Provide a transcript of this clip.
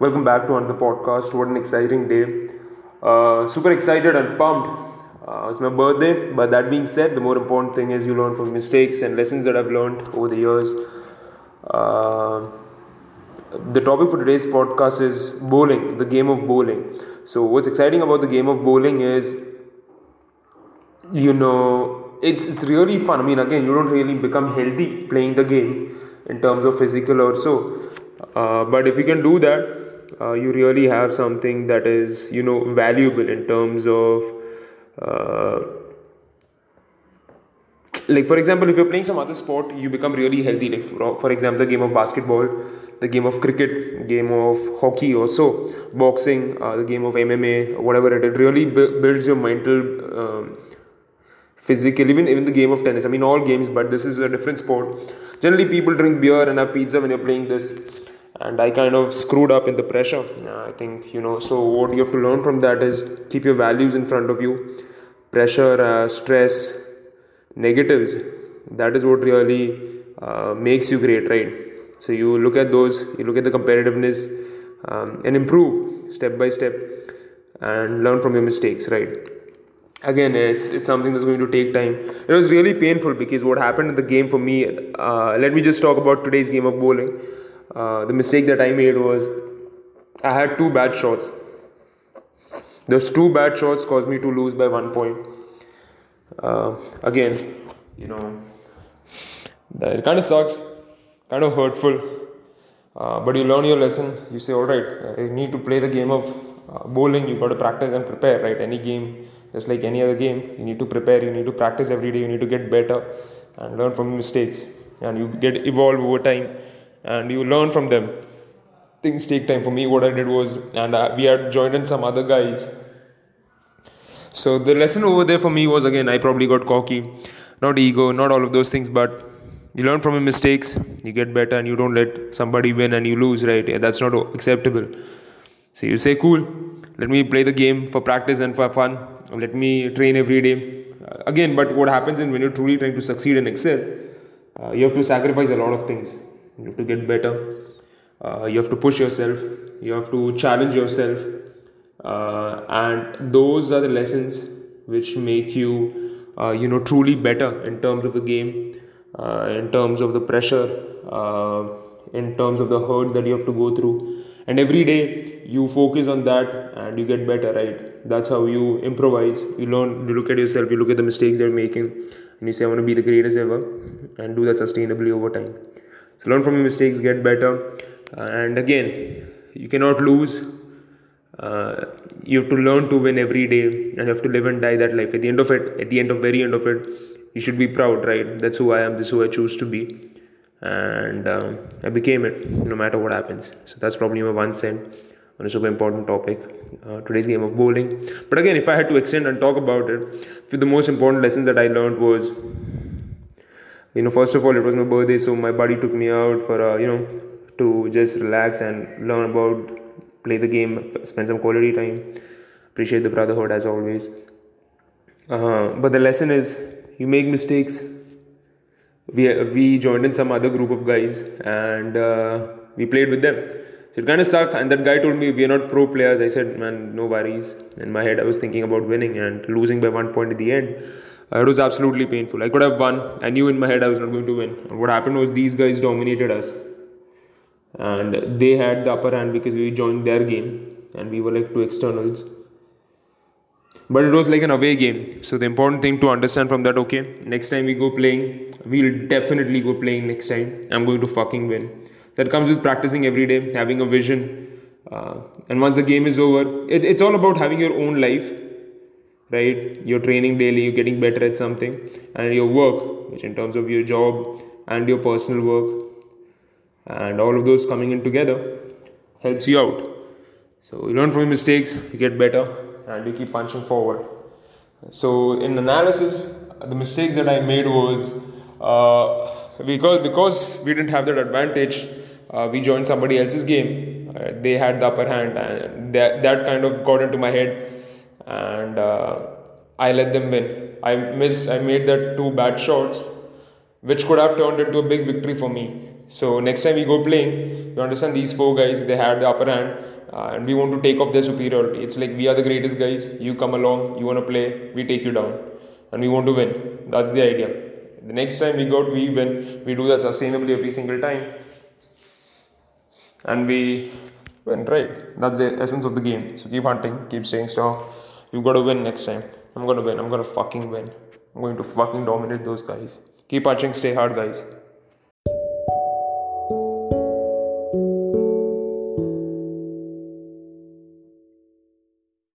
Welcome back to another podcast. What an exciting day! Uh, super excited and pumped. Uh, it's my birthday, but that being said, the more important thing is you learn from mistakes and lessons that I've learned over the years. Uh, the topic for today's podcast is bowling, the game of bowling. So, what's exciting about the game of bowling is, you know, it's, it's really fun. I mean, again, you don't really become healthy playing the game in terms of physical or so. Uh, but if you can do that, uh, you really have something that is you know valuable in terms of uh, like for example if you're playing some other sport you become really healthy. Like for, for example the game of basketball the game of cricket game of hockey also boxing uh, the game of mma whatever it, really builds your mental um, physical even even the game of tennis. I mean all games but this is a different sport. Generally people drink beer and have pizza when you're playing this and I kind of screwed up in the pressure. I think you know. So what you have to learn from that is keep your values in front of you. Pressure, uh, stress, negatives. That is what really uh, makes you great, right? So you look at those, you look at the competitiveness, um, and improve step by step, and learn from your mistakes, right? Again, it's it's something that's going to take time. It was really painful because what happened in the game for me. Uh, let me just talk about today's game of bowling uh, the mistake that I made was I had two bad shots. Those two bad shots caused me to lose by one point. Uh, again, you know, it kind of sucks, kind of hurtful. Uh, but you learn your lesson. You say, all right, you need to play the game of uh, bowling. You got to practice and prepare. Right? Any game, just like any other game, you need to prepare. You need to practice every day. You need to get better and learn from mistakes. And you get evolve over time and you learn from them. Things take time. For me, what I did was, and uh, we had joined in some other guys. So the lesson over there for me was again, I probably got cocky, not ego, not all of those things, but you learn from your mistakes, you get better, and you don't let somebody win and you lose, right? Yeah, that's not acceptable. So you say, cool, let me play the game for practice and for fun. Let me train every day. Again, but what happens is when you're truly trying to succeed and excel, uh, you have to sacrifice a lot of things you have to get better. Uh, you have to push yourself. You have to challenge yourself. Uh, and those are the lessons which make you uh, you know truly better in terms of the game uh, in terms of the pressure uh, in terms of the hurt that you have to go through. And every day you focus on that and you get better right? That's how you improvise. You learn you look at yourself you look at the mistakes you're making and you say i want to be the greatest ever and do that sustainably over time so learn from your mistakes, get better, uh, and again, you cannot lose. Uh, you have to learn to win every day, and you have to live and die that life. At the end of it, at the end of very end of it, you should be proud, right? That's who I am. This is who I choose to be, and um, I became it, no matter what happens. So that's probably my one cent on a super important topic, uh, today's game of bowling. But again, if I had to extend and talk about it, the most important lesson that I learned was you know first of all it was my birthday so my buddy took me out for uh, you know to just relax and learn about play the game spend some quality time. Appreciate the brotherhood as always. Uh, but the lesson is you make mistakes. We we joined in some other group of guys and uh, we played with them. It kind of sucked and that guy told me we are not pro players. I said man no worries. In my head i was thinking about winning and losing by one point at the end. uh, it was absolutely painful. I could have won. I knew in my head I was not going to win. And what happened was these guys dominated us. And they had the upper hand because we joined their game and we were like two externals. But it was like an away game. So the important thing to understand from that, okay, next time we go playing, we'll definitely go playing next time. I'm going to fucking win. That comes with practicing every day, having a vision. Uh, and once the game is over, it, it's all about having your own life right? You're training daily you're getting better at something and your work which in terms of your job and your personal work and all of those coming in together helps you out. So you learn from your mistakes you get better and you keep punching forward. So in analysis the mistakes that i made was uh, because because we didn't have that advantage uh, we joined somebody else's game. Uh, they had the upper hand and that, that kind of got into my head and uh, I let them win. I miss. I made that two bad shots, which could have turned into a big victory for me. So next time we go playing, you understand these four guys they had the upper hand, uh, and we want to take off their superiority. It's like we are the greatest guys. You come along, you want to play, we take you down, and we want to win. That's the idea. The next time we go, we win. We do that sustainably every single time, and we win. Right? That's the essence of the game. So keep hunting, keep staying strong. You've got to win next time. I'm gonna win. I'm gonna fucking win. I'm going to fucking dominate those guys. Keep punching, stay hard, guys.